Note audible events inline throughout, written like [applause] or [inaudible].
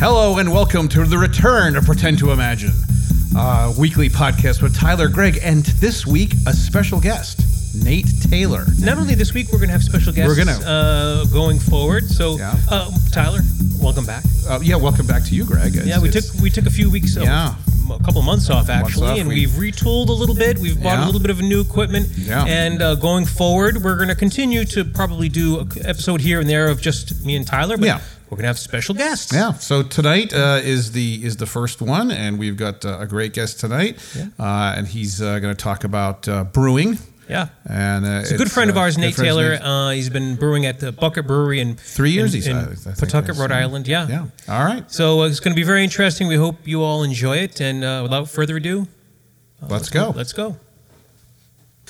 Hello and welcome to the return of Pretend to Imagine, uh, weekly podcast with Tyler Greg, and this week a special guest, Nate Taylor. Not only this week, we're going to have special guests We're gonna. uh, going forward. So, Yeah. uh, Tyler, welcome back. Uh, yeah, welcome back to you, Greg. It's- Yeah, we took it's- we took a few weeks, uh, Yeah. a couple of months off actually, off, and we- we, have retooled a little bit. We've bought Yeah. a little bit of new equipment, Yeah. and uh, going forward, we're going to continue to probably do an episode here and there of just me and Tyler. But Yeah. We're going to have special guests. Yeah. So tonight uh, is the is the first one, and we've got uh, a great guest tonight, uh, and he's uh, going to talk about uh, brewing. Yeah. And uh, It's a good friend of ours, Nate Taylor. Uh, he's been brewing at the Bucket Brewery in Three years, in, he said, in I think Pawtucket, Rhode Island. Yeah. Yeah. All right. So uh, it's going to be very interesting. We hope you all enjoy it. And uh, without further ado, Let's go. let's go.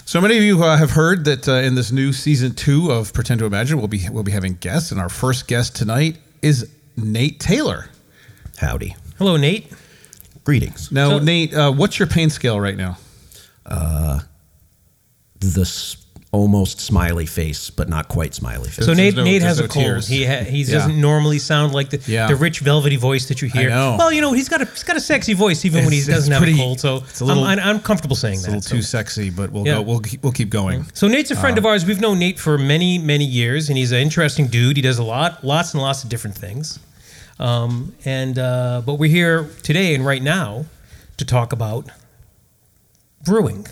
So many of you uh, have heard that uh, in this new season two of Pretend to Imagine, we'll be we'll be having guests, and our first guest tonight is Nate Taylor. Howdy. Hello, Nate. Greetings. Now, So- Nate, uh, what's your pain scale right now? The s- almost smiley face, but not quite smiley face. So Nate, no- Nate has no a cold. tears. He ha- he Yeah. doesn't normally sound like the, Yeah. the rich velvety voice that you hear. know. Well, you know he's got a he's got a sexy voice even when he It's- it's doesn't have a cold. So it's a little- I'm, I'm, I'm comfortable saying that. It's a little so. too sexy, but we'll Yeah. go. We'll keep, we'll keep going. So Nate's a friend Uh, of ours. We've known Nate for many, many years, and he's an interesting dude. He does a lot, lots and lots of different things. Um, and uh, but we're here today and right now to talk about brewing.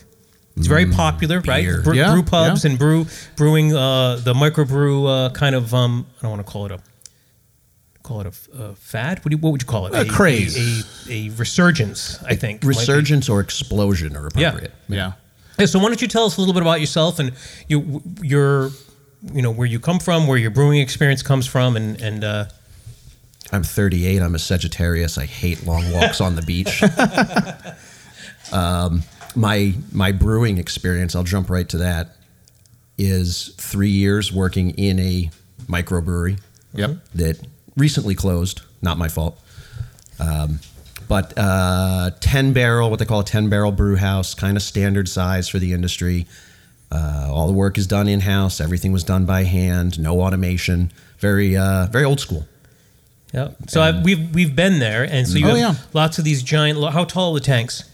It's very popular, beer. right? Bre- Mm, Yeah, brew pubs yeah. and brew brewing uh, the microbrew uh, kind of. Um, I don't want to call it a call it a, f- a fad. What, do you, what would you call it? A craze. A, a, a resurgence. I think. Resurgence or explosion are appropriate. Yeah. Yeah, so why don't you tell us a little bit about yourself and you, your, you know, where you come from, where your brewing experience comes from, and and uh, I'm 38. I'm a Sagittarius. I hate long walks on the beach. [laughs] um, my my brewing experience, I'll jump right to that, is three years working in a microbrewery Yep. that recently closed. Not my fault. Um, but uh, 10 barrel, what they call a 10 barrel brew house, kind of standard size for the industry. Uh, all the work is done in house. Everything was done by hand. No automation. Very, uh, very old school. yeah. So I, we've we've been there, and so you Oh, have yeah. lots of these giant. How tall are the tanks?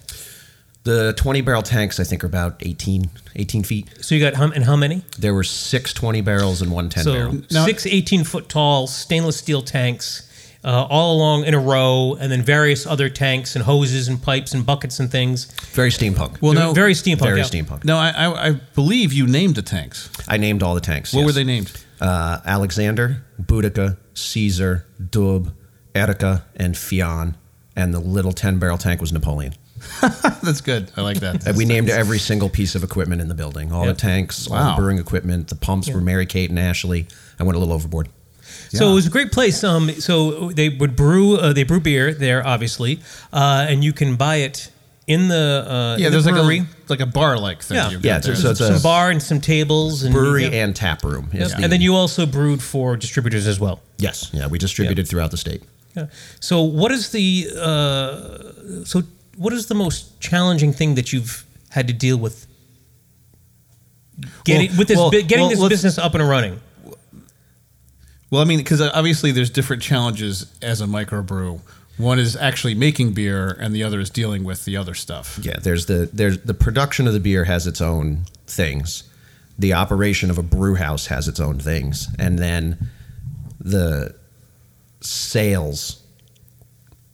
The 20 barrel tanks, I think, are about 18, 18 feet. So you got how, and how many? There were six 20 barrels and one 10 so barrel. Now- six 18 foot tall stainless steel tanks. Uh, all along in a row, and then various other tanks and hoses and pipes and buckets and things. Very steampunk. Well, no. very steampunk. very yeah. steampunk. No, I, I, I believe you named the tanks. I named all the tanks. What yes. were they named? uh, Alexander, Boudica, Caesar, Dub, Erica, and Fion. And the little 10 barrel tank was Napoleon. [laughs] That's good. I like that. And we named every single piece of equipment in the building all Yep. the tanks, all the brewing equipment. The pumps were Mary Kate and Ashley. I went a little overboard. So Yeah. it was a great place. Um, so they would brew, uh, they brew beer there, obviously, uh, and you can buy it in the uh, Yeah, in there's the like a like a bar like thing. Yeah. you've Yeah, there. so- so it's a- some bar and some tables and Brewery yeah. and tap room. Yep. the- and then you also brewed for distributors as well. Yes. Yeah, we distributed throughout the state. Yeah. So what is the uh, so what is the most challenging thing that you've had to deal with? Getting Well- with this well- bu- getting well, this business up and running. Well, I mean, because uh, obviously there's different challenges as a microbrew. One is actually making beer, and the other is dealing with the other stuff. Yeah, there's the there's the production of the beer has its own things. The operation of a brew house has its own things, and then the sales,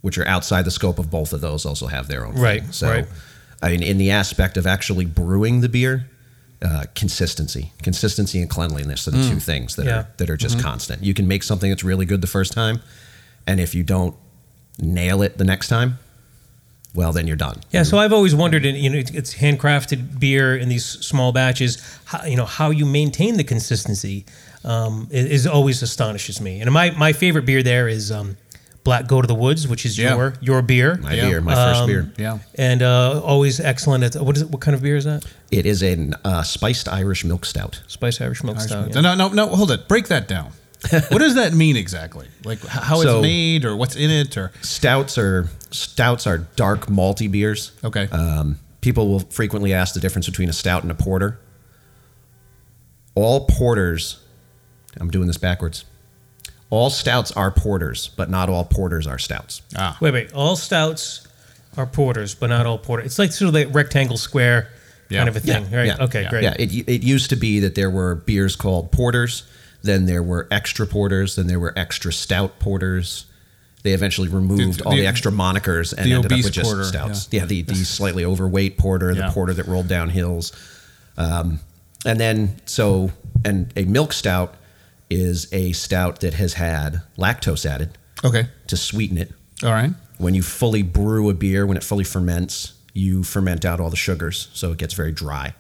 which are outside the scope of both of those, also have their own. Right, Thing. So, right. I mean, in the aspect of actually brewing the beer, uh, consistency, consistency, and cleanliness are the two things that Yeah. are that are just constant. You can make something that's really good the first time, and if you don't nail it the next time, well, then you're done. Yeah, so I've always wondered, and you know, it's, handcrafted beer in these small batches. How, you know how you maintain the consistency um, is, is always astonishes me. And my, my favorite beer there is um, Black Go to the Woods, which is Yeah. your your beer, My Yeah. beer, my first Um, beer. Yeah. and uh, always excellent. At, what is it? What kind of beer is that? It is a uh, spiced Irish milk stout. Spiced Irish Milk Stout. yeah. No, no, no, hold it. Break that down. [laughs] what does that mean exactly? Like how So- it's made, or what's in it, or Stouts are stouts are dark malty beers. okay, Um, people will frequently ask the difference between a stout and a porter. All porters, I'm doing this backwards. All stouts are porters, but not all porters are stouts. Ah. Wait, wait. All stouts are porters, but not all porters. It's like sort of like rectangle square Yeah. kind of a thing, right? Yeah. Okay, Yeah. great. Yeah, it, it used to be that there were beers called porters, then there were extra porters, then there were extra stout porters. They eventually removed The- all the the- extra monikers and the ended up with just porter, stouts. yeah. Yeah, the, the [laughs] slightly overweight porter, the Yeah. porter that rolled down hills. Um, and then, so, and a milk stout is a stout that has had lactose added Okay. to sweeten it. All right. When you fully brew a beer, when it fully ferments, you ferment out all the sugars, so it gets very dry.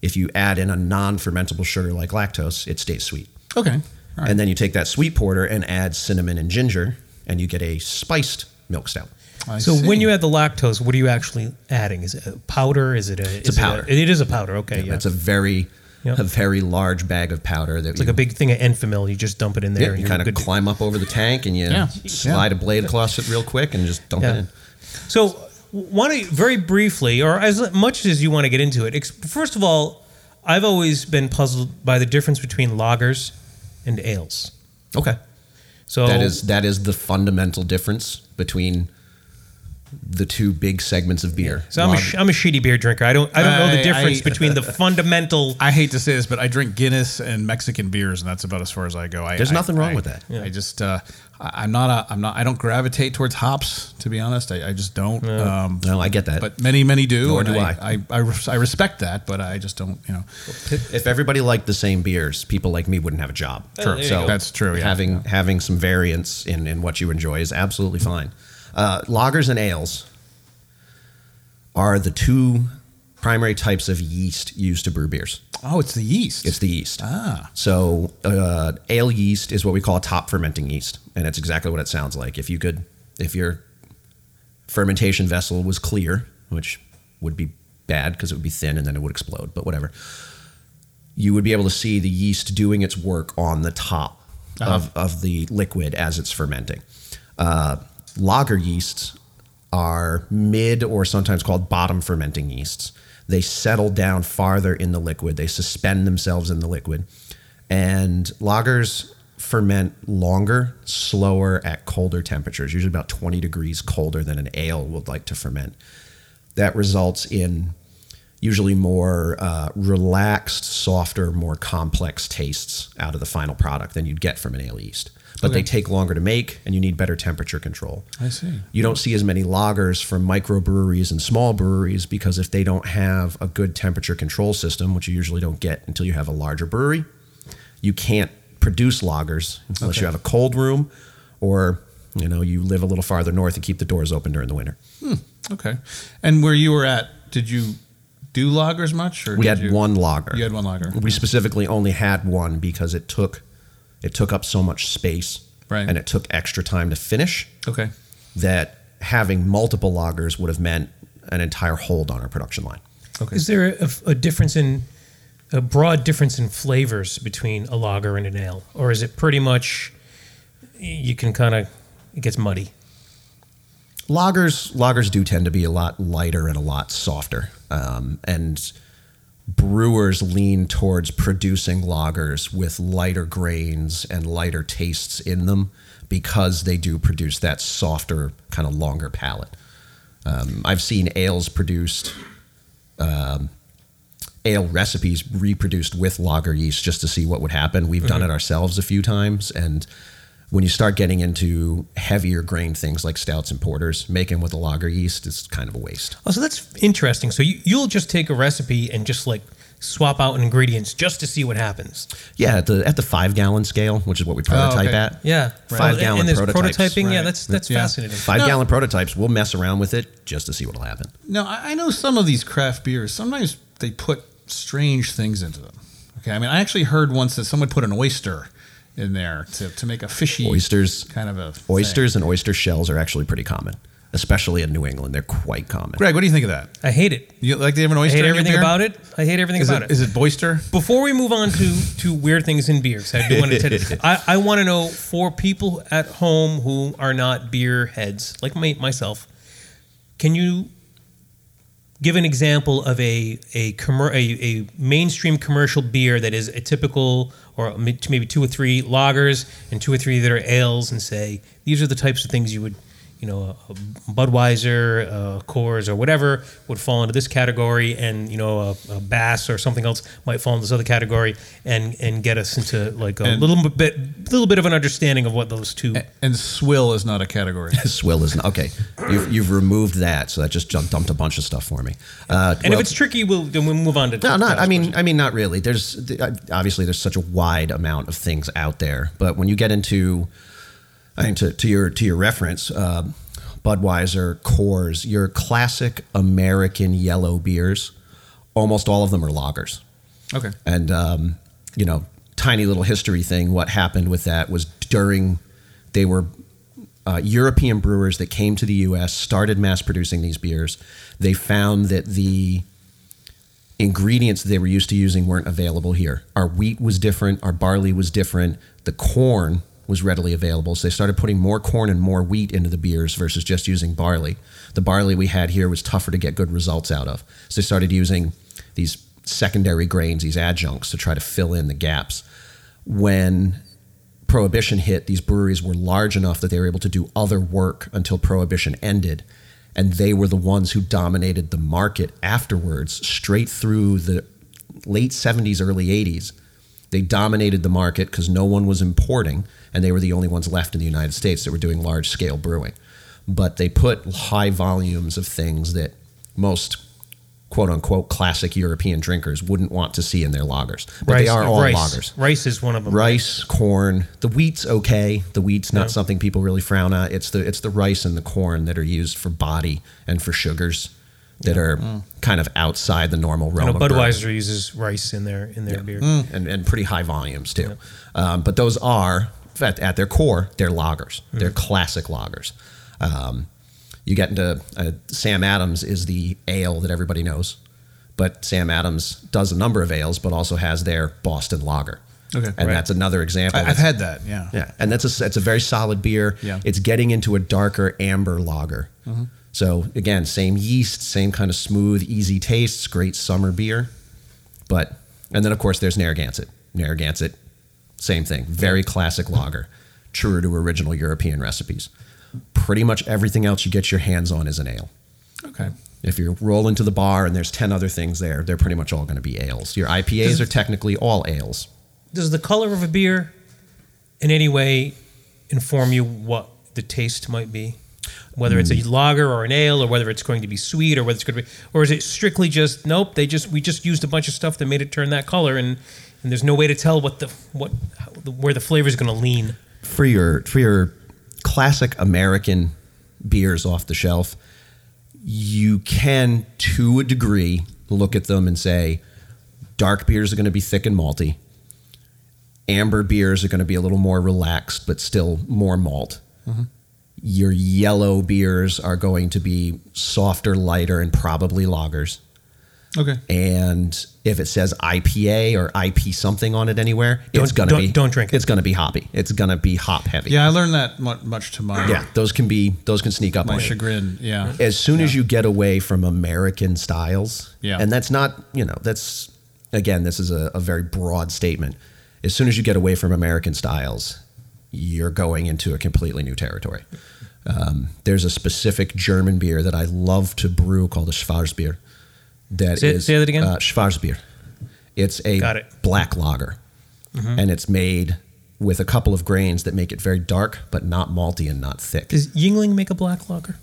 If you add in a non-fermentable sugar like lactose, it stays sweet. Okay. All right. And then you take that sweet porter and add cinnamon and ginger, and you get a spiced milk stout. I So when you add the lactose, what are you actually adding? Is it a powder? Is it a? a is it powder. it is a powder. Okay, yeah. It's a very, Yep. a very large bag of powder that It's like a big thing of Enfamil. You just dump it in there. Yeah, and you kind of good to- climb up over the tank and you Yeah. slide Yeah. a blade across it real quick and just dump Yeah. it in. So, want to very briefly, or as much as you want to get into it. First of all, I've always been puzzled by the difference between lagers and ales. Okay. So That is that is the fundamental difference between the two big segments of beer. So I'm a, sh- I'm a shitty beer drinker. I don't I don't know I- the difference I- between the [laughs] fundamental. I hate to say this, but I drink Guinness and Mexican beers, and that's about as far as I go. I, There's I- nothing wrong I- with that. I just, uh, I, I'm not a, I'm not, I don't gravitate towards hops, to be honest. I, I just don't. Um, no, I get that. but many, many do. Nor and do I. I, I, res- I respect that, but I just don't. You know, if everybody liked the same beers, people like me wouldn't have a job. True. there you So go. That's true, yeah. having having some variance in, in what you enjoy is absolutely fine. Uh, lagers and ales are the two primary types of yeast used to brew beers. oh, it's the yeast. It's the yeast. ah, So uh, ale yeast is what we call a top fermenting yeast, and it's exactly what it sounds like. If you could, if your fermentation vessel was clear, which would be bad because it would be thin and then it would explode, but whatever, you would be able to see the yeast doing its work on the top of, of the liquid as it's fermenting. Uh, lager yeasts are mid or sometimes called bottom fermenting yeasts. They settle down farther in the liquid, they suspend themselves in the liquid. And lagers ferment longer, slower at colder temperatures, usually about 20 degrees colder than an ale would like to ferment. That results in usually more uh, relaxed, softer, more complex tastes out of the final product than you'd get from an ale yeast. But they take longer to make, and you need better temperature control. I see. You don't see as many lagers from microbreweries and small breweries because if they don't have a good temperature control system, which you usually don't get until you have a larger brewery, you can't produce lagers unless Okay. you have a cold room or you know you live a little farther north and keep the doors open during the winter. Hmm, okay. And where you were at, did you do lagers much? Or We had you- one lager. You had one lager. We specifically only had one because it took it took up so much space Right. and it took extra time to finish Okay. that having multiple lagers would have meant an entire hold on our production line. Okay. Is there a, a difference in a broad difference in flavors between a lager and an ale, or is it pretty much you can kind of it gets muddy? Lagers lagers do tend to be a lot lighter and a lot softer, um, and brewers lean towards producing lagers with lighter grains and lighter tastes in them because they do produce that softer, kind of longer palate. Um, I've seen ales produced, um, ale recipes reproduced with lager yeast just to see what would happen. We've done it ourselves a few times, and when you start getting into heavier grain things like stouts and porters, making with a lager yeast is kind of a waste. Oh, so that's interesting. So you, you'll just take a recipe and just like swap out ingredients just to see what happens. Yeah, at the at the five gallon scale, which is what we oh, prototype okay. at. Yeah, Five Oh, gallon and there's prototypes. prototyping. Yeah, that's that's Yeah. fascinating. Five No. gallon prototypes, we'll mess around with it just to see what'll happen. No, I I know some of these craft beers. Sometimes they put strange things into them. Okay, I mean, I actually heard once that someone put an oyster in there to, to make a fishy Oysters, kind of a thing. oysters, and oyster shells are actually pretty common, especially in New England. They're quite common. Greg, what do you think of that? I hate it. You like to have an I oyster? hate in your everything beer? about it. I hate everything Is about it, is it boister? Before we move on to, to weird things in beers, I do want to tell you, [laughs] I, I want to know for people at home who are not beer heads, like my, myself, can you give an example of a a, a a mainstream commercial beer that is a typical or maybe two or three lagers and two or three that are ales, and say these are the types of things you would you know, a, Budweiser, a Coors, or whatever would fall into this category, and you know, a, a, Bass or something else might fall into this other category, and and get us into like a and little bit, little bit of an understanding of what those two. And, and swill is not a category. [laughs] swill is not okay. You've, you've, removed that, so that just jumped, dumped a bunch of stuff for me. Uh, and well, if it's tricky, we'll then we'll move on to. No, not. I mean, I mean, not really. There's obviously there's such a wide amount of things out there, but when you get into I mean, to, to your to your reference, uh, Budweiser, Coors, your classic American yellow beers, almost all of them are lagers. Okay. And um, you know, tiny little history thing. What happened with that was during they were uh, European brewers that came to the U.S. started mass producing these beers. They found that the ingredients they were used to using weren't available here. Our wheat was different. Our barley was different. The corn was readily available. So they started putting more corn and more wheat into the beers versus just using barley. The barley we had here was tougher to get good results out of. So they started using these secondary grains, these adjuncts, to try to fill in the gaps. When prohibition hit, these breweries were large enough that they were able to do other work until prohibition ended. And they were the ones who dominated the market afterwards, straight through the late 70s, early 80s. They dominated the market because no one was importing and they were the only ones left in the United States that were doing large scale brewing. But they put high volumes of things that most quote unquote classic European drinkers wouldn't want to see in their lagers. But rice, they are all rice. lagers. Rice is one of them. Rice, corn. The wheat's okay. The wheat's not yeah. something people really frown at. It's the it's the rice and the corn that are used for body and for sugars that yeah. are mm. kind of outside the normal realm. You know, Budweiser uses rice in their in their yeah. beer, mm. and and pretty high volumes too. Um, but those are at, at their core, they're lagers. Mm-hmm. They're classic lagers. Um, you get into uh, Sam Adams is the ale that everybody knows, but Sam Adams does a number of ales, but also has their Boston Lager. Okay, and right. that's another example. I, have had that, yeah, yeah, and that's a it's a very solid beer. Yeah, it's getting into a darker amber lager. Mm-hmm. So again, same yeast, same kind of smooth, easy tastes, great summer beer. But and then of course there's Narragansett. Narragansett same thing. Very classic lager, truer to original European recipes. Pretty much everything else you get your hands on is an ale. Okay. If you roll into the bar and there's 10 other things there, they're pretty much all going to be ales. Your IPAs does, are technically all ales. Does the color of a beer in any way inform you what the taste might be? Whether it's a hmm. lager or an ale, or whether it's going to be sweet, or whether it's going to be, or is it strictly just nope? They just we just used a bunch of stuff that made it turn that color, and and there's no way to tell what the what where the flavor is going to lean. For your for your classic American beers off the shelf, you can to a degree look at them and say dark beers are going to be thick and malty. Amber beers are going to be a little more relaxed but still more malt. Mm-hmm. Your yellow beers are going to be softer, lighter, and probably lagers. Okay. And if it says IPA or IP something on it anywhere, don't, it's gonna don't, be don't drink. It. It's gonna be hoppy. It's gonna be hop heavy. Yeah, I learned that much to my yeah. Those can be those can sneak up my on chagrin. You. Yeah. As soon yeah. as you get away from American styles, yeah, and that's not you know that's again this is a, a very broad statement. As soon as you get away from American styles, you're going into a completely new territory. Um, there's a specific German beer that I love to brew called a Schwarzbier that say, is say that again. Uh, Schwarzbier. It's a it. black lager, mm-hmm. and it's made with a couple of grains that make it very dark, but not malty and not thick. Does Yuengling make a black lager?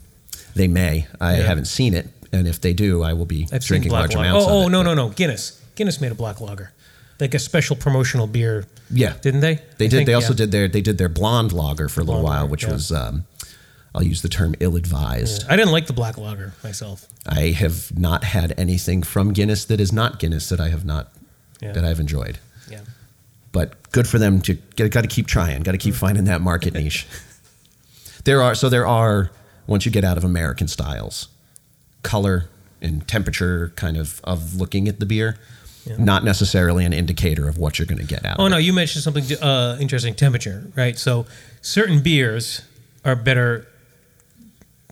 They may. I yeah. haven't seen it, and if they do, I will be I've drinking large lager. amounts. Oh, oh it, no, no, no. Guinness. Guinness made a black lager, like a special promotional beer. Yeah, didn't they? They I did. Think, they also yeah. did their they did their blonde lager for a little while, which yeah. was um, I'll use the term ill-advised. Yeah. I didn't like the black lager myself. I have not had anything from Guinness that is not Guinness that I have not yeah. that I've enjoyed. Yeah. But good for them to got to keep trying. Got to keep finding that market [laughs] niche. There are so there are once you get out of American styles, color and temperature kind of of looking at the beer. Yeah. Not necessarily an indicator of what you're going to get out. Oh no, you mentioned something uh, interesting. Temperature, right? So certain beers are better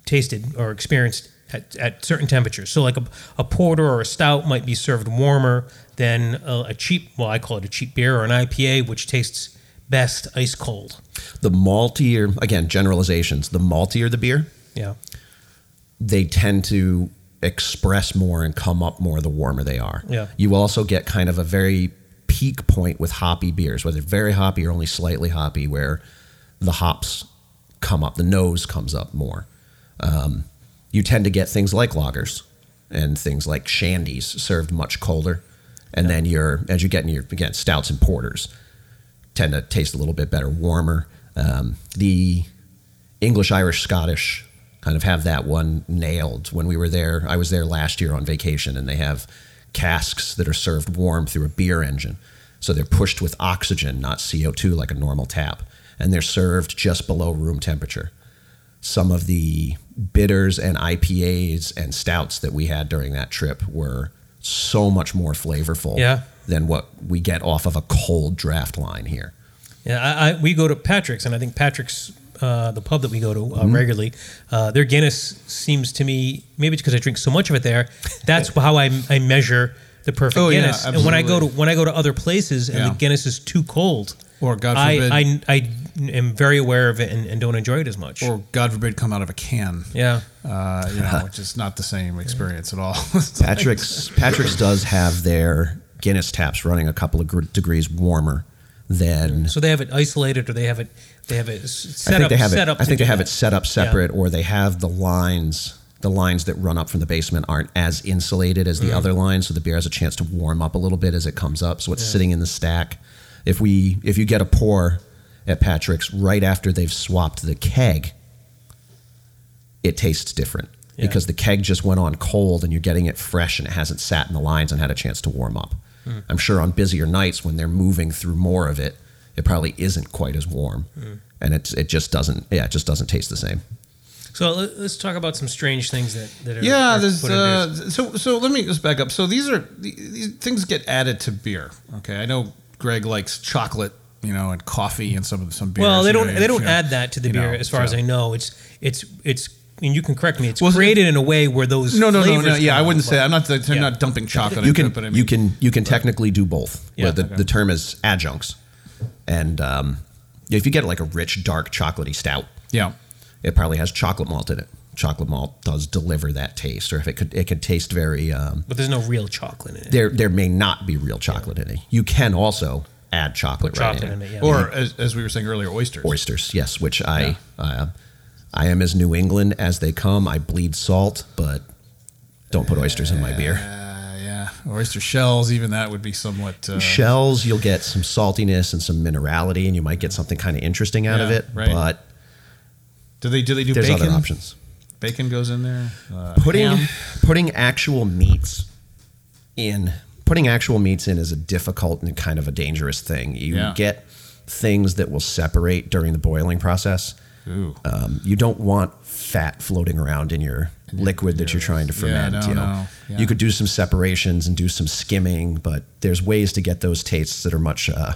tasted or experienced at, at certain temperatures. So, like a, a porter or a stout might be served warmer than a, a cheap, well, I call it a cheap beer or an IPA, which tastes best ice cold. The maltier, again, generalizations. The maltier the beer, Yeah. they tend to express more and come up more the warmer they are. Yeah. You also get kind of a very peak point with hoppy beers, whether very hoppy or only slightly hoppy, where the hops come up, the nose comes up more. Um, you tend to get things like lagers and things like shandies served much colder. And then you're, as you get in your, again, stouts and porters tend to taste a little bit better, warmer. Um, the English, Irish, Scottish kind of have that one nailed. When we were there, I was there last year on vacation, and they have casks that are served warm through a beer engine. So they're pushed with oxygen, not CO2 like a normal tap. And they're served just below room temperature. Some of the bitters and IPAs and stouts that we had during that trip were so much more flavorful Yeah. than what we get off of a cold draft line here. Yeah, I, I, we go to Patrick's, and I think Patrick's, uh, the pub that we go to uh, Mm-hmm. regularly, uh, their Guinness seems to me, maybe it's because I drink so much of it there, [laughs] that's how I, I measure the perfect Oh, yeah, Guinness. and when I go to when I go to other places and Yeah. the Guinness is too cold, Or, God I, forbid- I, I am very aware of it and, and don't enjoy it as much. or God forbid, come out of a can. yeah, Uh, you know, which is not the same experience at all. [laughs] Patrick's Patrick's does have their Guinness taps running a couple of gr- degrees warmer than so they have it isolated, or they have it they have it s- I set think up they have set it. up. I think they have that. it set up separate, or they have the lines. The lines that run up from the basement aren't as insulated as the Mm. other lines, so the beer has a chance to warm up a little bit as it comes up. So it's sitting in the stack. If we if you get a pour at Patrick's right after they've swapped the keg, it tastes different Yeah. because the keg just went on cold and you're getting it fresh and it hasn't sat in the lines and had a chance to warm up. Hmm. I'm sure on busier nights when they're moving through more of it, it probably isn't quite as warm, Hmm. and it it just doesn't yeah it just doesn't taste the same. So let- let's talk about some strange things that that are Yeah, are there's put uh, beers. so so. Let me just back up. So these are these things get added to beer. Okay, I know Greg likes chocolate, you know, and coffee and some of some beers. Well, they don't know, they don't you know, add that to the beer, know, as far as I know. It's it's it's. And you can correct me. It's Well, created in a way where those No, no, no, no. Yeah, I wouldn't say. I'm not. I'm Yeah. not dumping chocolate. You into can it, but I mean, you can you can technically do both. Yeah, But the, okay. the term is adjuncts, and um, if you get like a rich dark chocolatey stout, Yeah. it probably has chocolate malt in it. Chocolate malt does deliver that taste, or if it could it could taste very. Um, But there's no real chocolate in it. there there may not be real chocolate in it. You can also add chocolate, Put right chocolate in in it. it, yeah. Or as, as we were saying earlier, oysters. Oysters, yes, which I uh, I am as New England as they come. I bleed salt, but don't put oysters in my beer. Uh, yeah, oyster shells. Even that would be somewhat. Uh, Shells, you'll get some saltiness and some minerality, and you might get something kind of interesting out of it. right. But do they do they do there's bacon? other options. Bacon goes in there. Uh, Putting ham? putting actual meats in putting actual meats in is a difficult and kind of a dangerous thing. You Yeah. get things that will separate during the boiling process. Ooh. Um, you don't want fat floating around in your liquid that you're trying to Yeah, ferment. no, you know, no, yeah. you could do some separations and do some skimming, but there's ways to get those tastes that are much uh,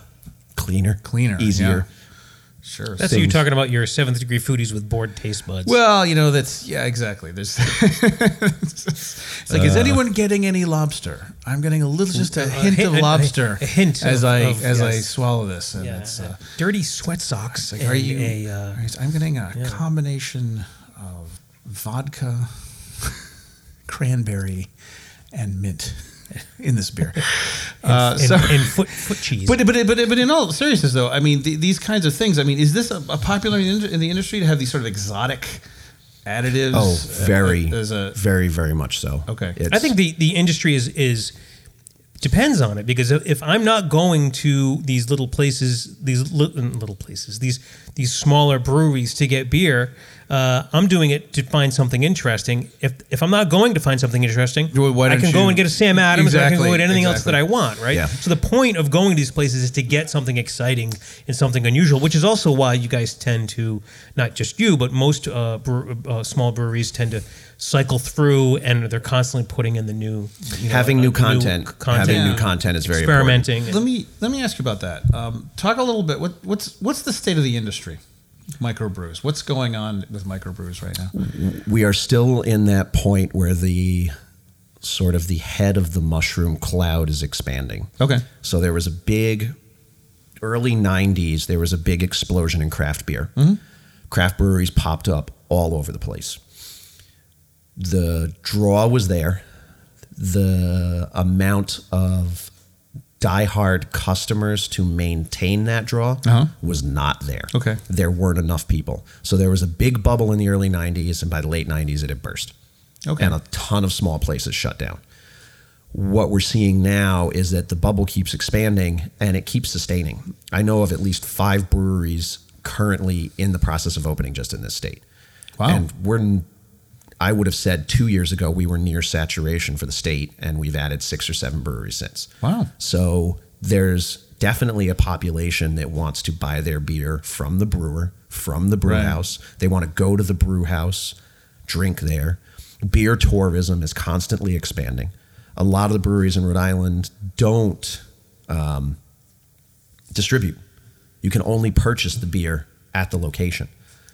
cleaner, Cleaner, easier. Sure. That's you're talking about. Your seventh degree foodies with bored taste buds. Well, you know that's yeah, exactly. There's [laughs] it's like, is anyone getting any lobster? I'm getting a little, just a hint hint- of a- a- lobster a hint as of- I of- as I swallow this, and yeah, it's. Uh, dirty sweat socks. Like, are you? A, uh, I'm getting a combination of vodka, [laughs] cranberry, and mint in this beer. [laughs] uh, and, so, and foot foot cheese. but, but but but in all seriousness, though, I mean th- these kinds of things. I mean, is this a, a popular in, in the industry to have these sort of exotic additives? Oh, uh, very, as a very, very much so. Okay. It's- I think the, the industry is is depends on it because if I'm not going to these little places, these li- little places, these these smaller breweries to get beer, uh, I'm doing it to find something interesting. If if I'm not going to find something interesting, Well, I can go you- and get a Sam Adams. or I can Exactly, go get anything else that I want. Right. Yeah. So the point of going to these places is to get something exciting and something unusual, which is also why you guys tend to not just you, but most uh, brew, uh, small breweries tend to cycle through and they're constantly putting in the new you know, having uh, new content, content, having new content is very experimenting. Let me let me ask you about that. Um, talk a little bit. What, what's what's the state of the industry microbrews. What's going on with microbrews right now? we are still in that point where the sort of the head of the mushroom cloud is expanding. Okay. So there was a big early 90s there was a big explosion in craft beer. Craft breweries popped up all over the place. The draw was there. The amount of diehard customers to maintain that draw Uh-huh. was not there. Okay. There weren't enough people. So there was a big bubble in the early 90s, and by the late 90s, it had burst. Okay. And a ton of small places shut down. What we're seeing now is that the bubble keeps expanding and it keeps sustaining. I know of at least five breweries currently in the process of opening just in this state. Wow. And we're, I would have said two years ago we were near saturation for the state, and we've added six or seven breweries since. Wow. So there's definitely a population that wants to buy their beer from the brewer, from the brew Right. house. They want to go to the brew house, drink there. Beer tourism is constantly expanding. A lot of the breweries in Rhode Island don't um, distribute. You can only purchase the beer at the location.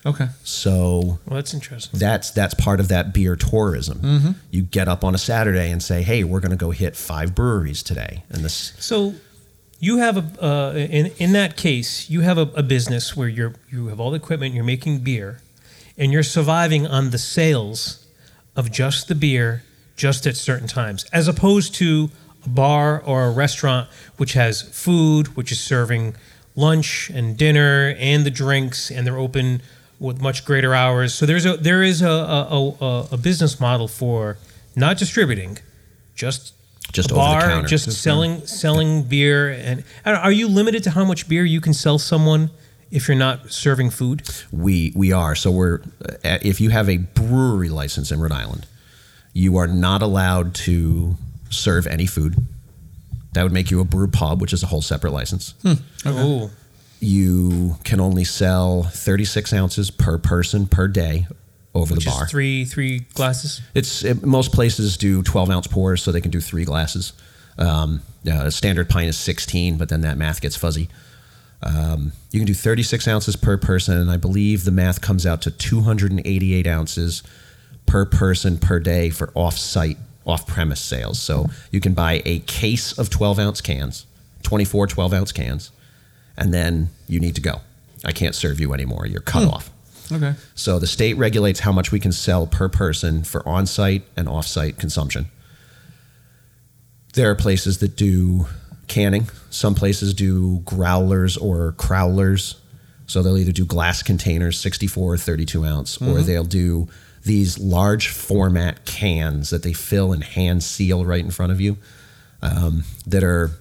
Okay. So Well, that's interesting. that's that's part of that beer tourism. You get up on a Saturday and say, "Hey, we're going to go hit five breweries today," and this So, you have a uh, in in that case, you have a, a business where you're you have all the equipment, you're making beer, and you're surviving on the sales of just the beer, just at certain times, as opposed to a bar or a restaurant which has food, which is serving lunch and dinner and the drinks, and they're open with much greater hours. So there's a there is a a, a, a business model for not distributing, just Just a over the bar, counter. just Just selling selling beer. And and are you limited to how much beer you can sell someone if you're not serving food? we we are. So we're uh, if you have a brewery license in Rhode Island, you are not allowed to serve any food. That would make you a brew pub, which is a whole separate license. Oh, You can only sell 36 ounces per person per day over which the is bar. three three glasses. It's it, most places do 12 ounce pours, so they can do three glasses. Um, uh, a standard pint is 16, but then that math gets fuzzy. Um, you can do 36 ounces per person, and I believe the math comes out to 288 ounces per person per day for off-site, off-premise sales. So you can buy a case of 12 ounce cans, 24 12 ounce cans, and then you need to go. I can't serve you anymore. You're cut off. Okay. So the state regulates how much we can sell per person for on site and off site consumption. There are places that do canning, some places do growlers or crowlers. So they'll either do glass containers, 64 or 32 ounce, or they'll do these large format cans that they fill and hand seal right in front of you um, that are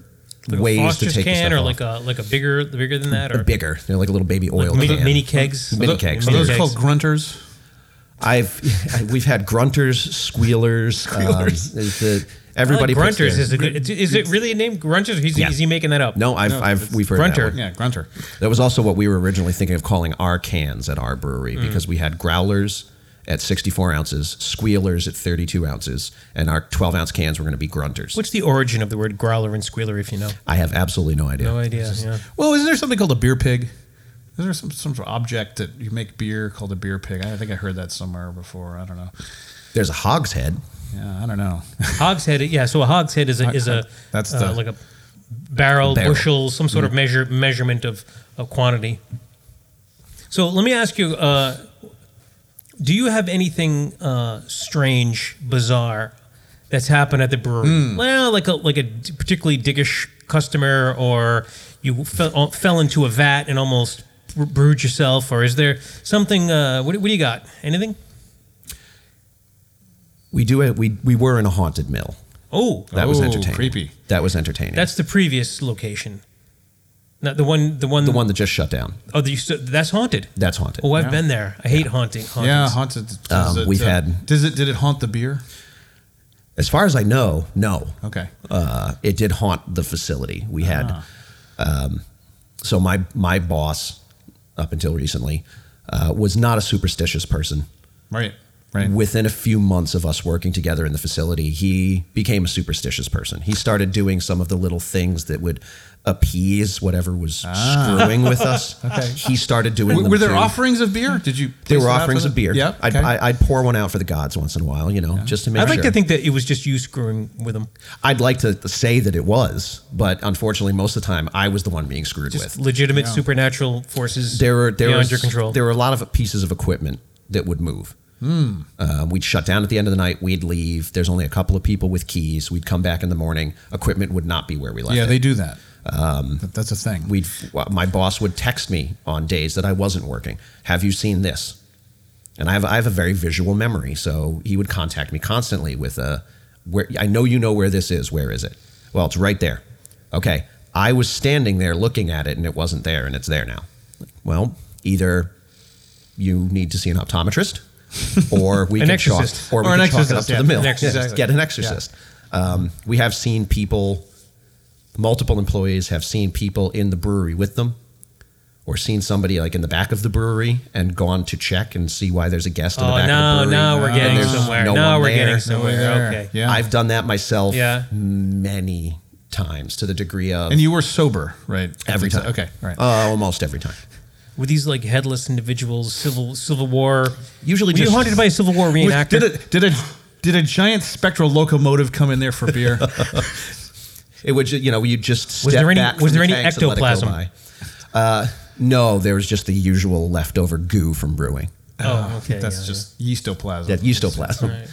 Like ways a to Foster's take the can, stuff or off. like a like a bigger bigger than that, or They're bigger. They're like a little baby oil like mini, can. mini kegs. Mini Are tho- kegs. Are those Mini called grunters? I've [laughs] we've had grunters, squealers. Squealers. Um, is the, everybody like grunters is a good. Is, is it really a name grunters? Or is, Yeah. is he making that up? no, I've, No, I've we've heard grunter. that. one. Yeah, grunter. That was also what we were originally thinking of calling our cans at our brewery Mm. because we had growlers at 64 ounces, squealers at 32 ounces, and our 12 ounce cans were going to be grunters. What's the origin of the word growler and squealer? If you know, I have absolutely no idea. no idea. Yeah. Well, isn't there something called a beer pig? Is there some some sort of object that you make beer called a beer pig? I think I heard that somewhere before. I don't know. There's a hogshead. Yeah, I don't know. [laughs] Hogshead, yeah. So a hogshead is a is a That's uh, the- like a barrel, Barrel. bushel, some sort of measure measurement of, of quantity. So let me ask you: uh, Do you have anything uh, strange, bizarre that's happened at the brewery? Well, like a like a particularly dickish customer, or you fell, fell into a vat and almost brewed yourself, or is there something? Uh, what, what do you got? Anything? We do it. We we were in a haunted mill. Oh, That was Oh, entertaining. creepy. That was entertaining. That's the previous location. Not the one. The one. the one that just shut down. Oh, the, that's haunted. That's haunted. Oh, I've Yeah. been there. I hate haunting. Hauntings. Yeah, haunted. does Um, it, we've uh, had- Does it? Did it haunt the beer? As far as I know, no. Okay. uh, it did haunt the facility. We had, Ah. um, so my my boss, up until recently, uh, was not a superstitious person. Right. Right. Within a few months of us working together in the facility, he became a superstitious person. He started doing some of the little things that would appease whatever was screwing with us. [laughs] okay. He started doing. Were, them were there too. offerings of beer? Did you? There were it out for offerings of beer. Yeah. I'd. I, I'd pour one out for the gods once in a while, you know, just to make I'd like to think that it was just you screwing with them. I'd like to say that it was, but unfortunately, most of the time, I was the one being screwed with. Legitimate supernatural forces there were there beyond was, your control. There were a lot of pieces of equipment that would move. Hmm. Um, we'd shut down at the end of the night. We'd leave. There's only a couple of people with keys. We'd come back in the morning. Equipment would not be where we left yeah, it. they do that. That- that's a thing. We'd my boss would text me on days that I wasn't working. Have you seen this? And I have I have a very visual memory, so he would contact me constantly with a where I know you know where this is. Where is it? Well, it's right there. Okay, I was standing there looking at it, and it wasn't there, and it's there now. Well, either you need to see an optometrist, or we [laughs] An can chalk, exorcist. or we an can chalk it up exorcist, to the mill. An exorcist. Yes, Get an exorcist. Um, we have seen people multiple employees have seen people in the brewery with them or seen somebody like in the back of the brewery and gone to check and see why there's a guest in the oh, back now, of the brewery. No, we're getting somewhere. no now one we're there. getting somewhere. Okay. Yeah. I've done that myself Yeah. many times to the degree of and you were sober, right? every time. Okay. Right. Uh, almost every time. Were these like headless individuals, Civil Civil War? Usually Were you just- haunted by a Civil War Was- reenactor? did a did a did a giant spectral locomotive come in there for beer? [laughs] It would, ju- you know, you just step Was there any- back was there the any tanks and let it go ectoplasm? by. Uh, no, there was just the usual leftover goo from brewing. oh, okay. That's yeah, just yeastoplasm. That yeastoplasm. Right.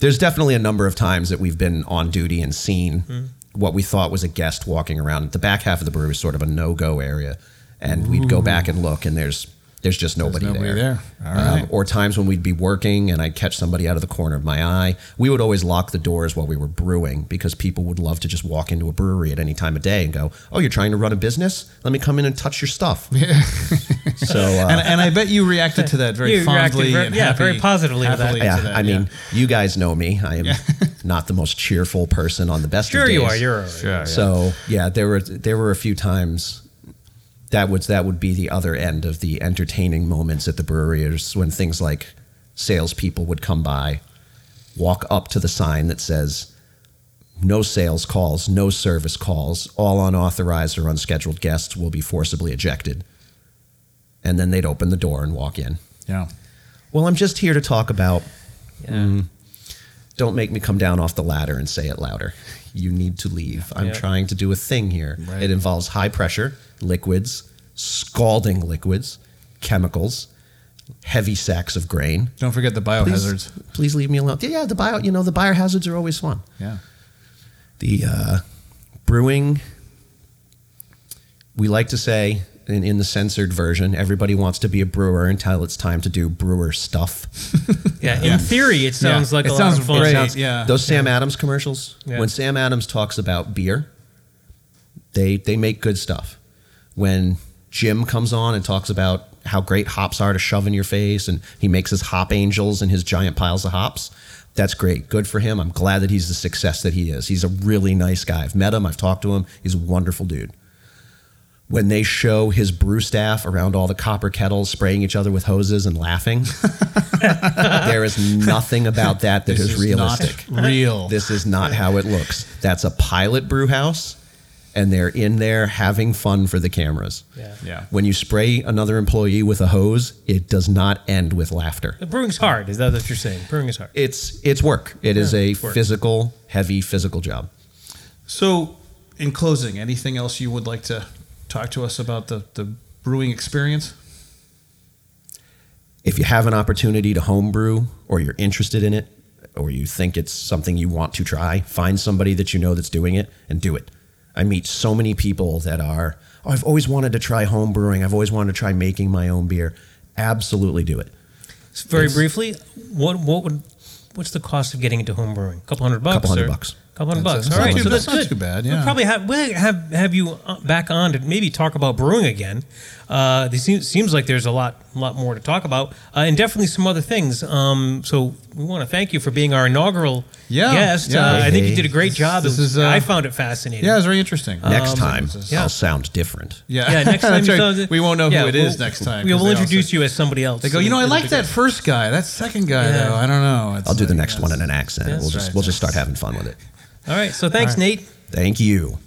There's definitely a number of times that we've been on duty and seen Hmm. what we thought was a guest walking around. The back half of the brewery is sort of a no-go area, and we'd go back and look, and there's there's just nobody, nobody there. there. All right. or times when we'd be working and I'd catch somebody out of the corner of my eye. We would always lock the doors while we were brewing because people would love to just walk into a brewery at any time of day and go, "Oh, you're trying to run a business? Let me come in and touch your stuff." [laughs] so. Uh, and, and I bet you reacted to that very You fondly very- and yeah, happy, very positively to that. yeah, to that, I mean, yeah. you guys know me. I am [laughs] not the most cheerful person on the best Sure, of days. you are. You're all right. Sure, yeah. So yeah, there were there were a few times that would that would be the other end of the entertaining moments at the brewery is when things like salespeople would come by, walk up to the sign that says no sales calls, no service calls, all unauthorized or unscheduled guests will be forcibly ejected. And then they'd open the door and walk in. yeah. Well, I'm just here to talk about Yeah. Mm-hmm. Don't make me come down off the ladder and say it louder. You need to leave. I'm Yeah. trying to do a thing here. Right. It involves high pressure, liquids, scalding liquids, chemicals, heavy sacks of grain. Don't forget the Please, biohazards. please leave me alone. Yeah, yeah, the bio, you know, the biohazards are always fun. Yeah. The uh, brewing, we like to say in, in the censored version, everybody wants to be a brewer until it's time to do brewer stuff. [laughs] Yeah. In theory, it sounds Yeah. like It a sounds lot of fun. great. Sounds- yeah. Those Sam Adams commercials, Yeah. when Sam Adams talks about beer, they they make good stuff. When Jim comes on and talks about how great hops are to shove in your face and he makes his hop angels and his giant piles of hops, that's great. Good for him. I'm glad that he's the success that he is. He's a really nice guy. I've met him, I've talked to him. He's a wonderful dude. When they show his brew staff around all the copper kettles spraying each other with hoses and laughing, [laughs] there is nothing about that that This is realistic. not real. This is not how it looks. That's a pilot brew house, and they're in there having fun for the cameras. Yeah. yeah. When you spray another employee with a hose, it does not end with laughter. The brewing's hard. Is that what you're saying? Brewing is hard. It's it's work. It is a it's work. physical, heavy physical job. So, in closing, anything else you would like to talk to us about the, the brewing experience? If you have an opportunity to homebrew, or you're interested in it, or you think it's something you want to try, find somebody that you know that's doing it and do it. I meet so many people that are, oh, I've always wanted to try home brewing. I've always wanted to try making my own beer. Absolutely do it. Very It's- briefly, what what would what's the cost of getting into home brewing? A couple hundred bucks. A couple hundred bucks. Couple hundred That's- bucks. that's All not too- so that's that's not too bad, We'll yeah. probably have we'll have have you uh, back on to maybe talk about brewing again. Uh, this seems, seems like there's a lot lot more to talk about, uh, and definitely some other things. Um, so we want to thank you for being our inaugural Yeah, guest. yeah. Uh, I think you did a great job. This It is, uh, I found it fascinating. Yeah, it's very interesting. Next Um, time, yeah. I'll sound different. Yeah, Yeah, next [laughs] time right. saw- we won't know yeah, who it is we'll- next time. We will they all introduce say- you as somebody else. They go, you know, I like that good. first guy. That second guy, Yeah. though, I don't know. It's I'll do the next one in an accent. We'll just we'll just start having fun with it. All right. So thanks, right. Nate. Thank you.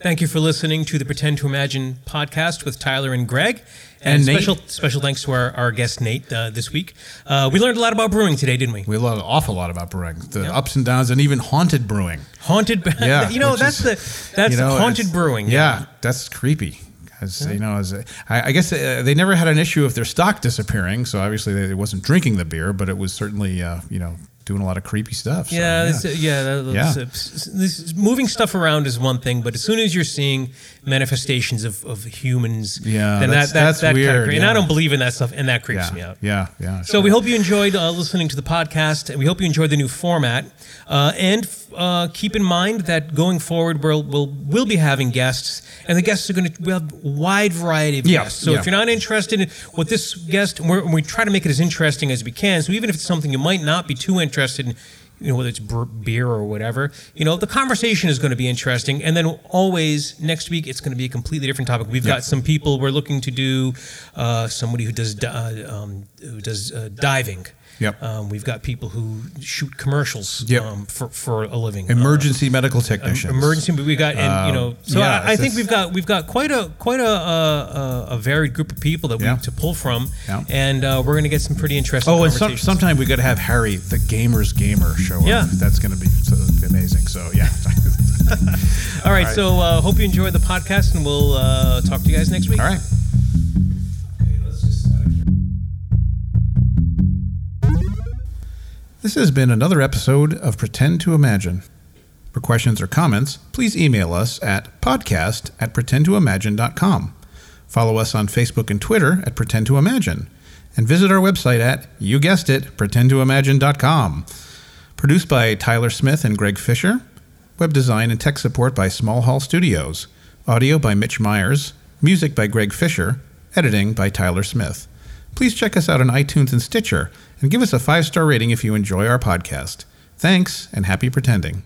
Thank you for listening to the Pretend to Imagine podcast with Tyler and Greg. And Nate. special special thanks to our, our guest Nate uh, this week. Uh, we learned a lot about brewing today, didn't we? We learned an awful lot about brewing, the ups and downs, and even haunted brewing. Haunted. Yeah, [laughs] you know that's is- the that's you know, haunted brewing. Yeah, that's creepy. As you know, as I, I guess uh, they never had an issue of their stock disappearing, so obviously they, wasn't drinking the beer, but it was certainly uh, you know doing a lot of creepy stuff. So, Yeah, this- yeah, that- Yeah. that's- s- this- moving stuff around is one thing, but as soon as you're seeing manifestations of, of humans, Yeah, then that's- that, that, that's that weird, cre- And. I don't believe in that stuff, and that creeps yeah, me out. yeah, yeah. So we hope you enjoyed uh, listening to the podcast, and we hope you enjoyed the new format. Uh, and uh, keep in mind that going forward, we'll we'll we'll be having guests, and the guests are going to we have a wide variety of Yeah, guests. So yeah. if you're not interested in what this guest, we're, we try to make it as interesting as we can. So even if it's something you might not be too interested in. You know whether it's beer or whatever. You know the conversation is going to be interesting, and then always next week it's going to be a completely different topic. We've got some people we're looking to do. Uh, somebody who does uh, um, who does uh, diving. Yep. Um, we've got people who shoot commercials Yep. um, for, for a living. emergency medical Uh, technicians. emergency. but We got, and you know, so yeah, I, I think we've got we've got quite a quite a a, a varied group of people that we Yeah. need to pull from, Yeah. and uh, we're going to get some pretty interesting. Oh, and some, sometime we got to have Harry, the gamer's gamer, show up. Yeah. that's going to be so amazing. So yeah. [laughs] All right, so uh, hope you enjoyed the podcast, and we'll uh, talk to you guys next week. All right. This has been another episode of Pretend to Imagine. For questions or comments, please email us at podcast at pretendtoimagine.com. Follow us on Facebook and Twitter at Pretend to Imagine. And visit our website at, you guessed it, pretendtoimagine.com. Produced by Tyler Smith and Greg Fisher. Web design and tech support by Small Hall Studios. Audio by Mitch Myers. Music by Greg Fisher. Editing by Tyler Smith. Please check us out on iTunes and Stitcher and give us a five star rating if you enjoy our podcast. Thanks and happy pretending.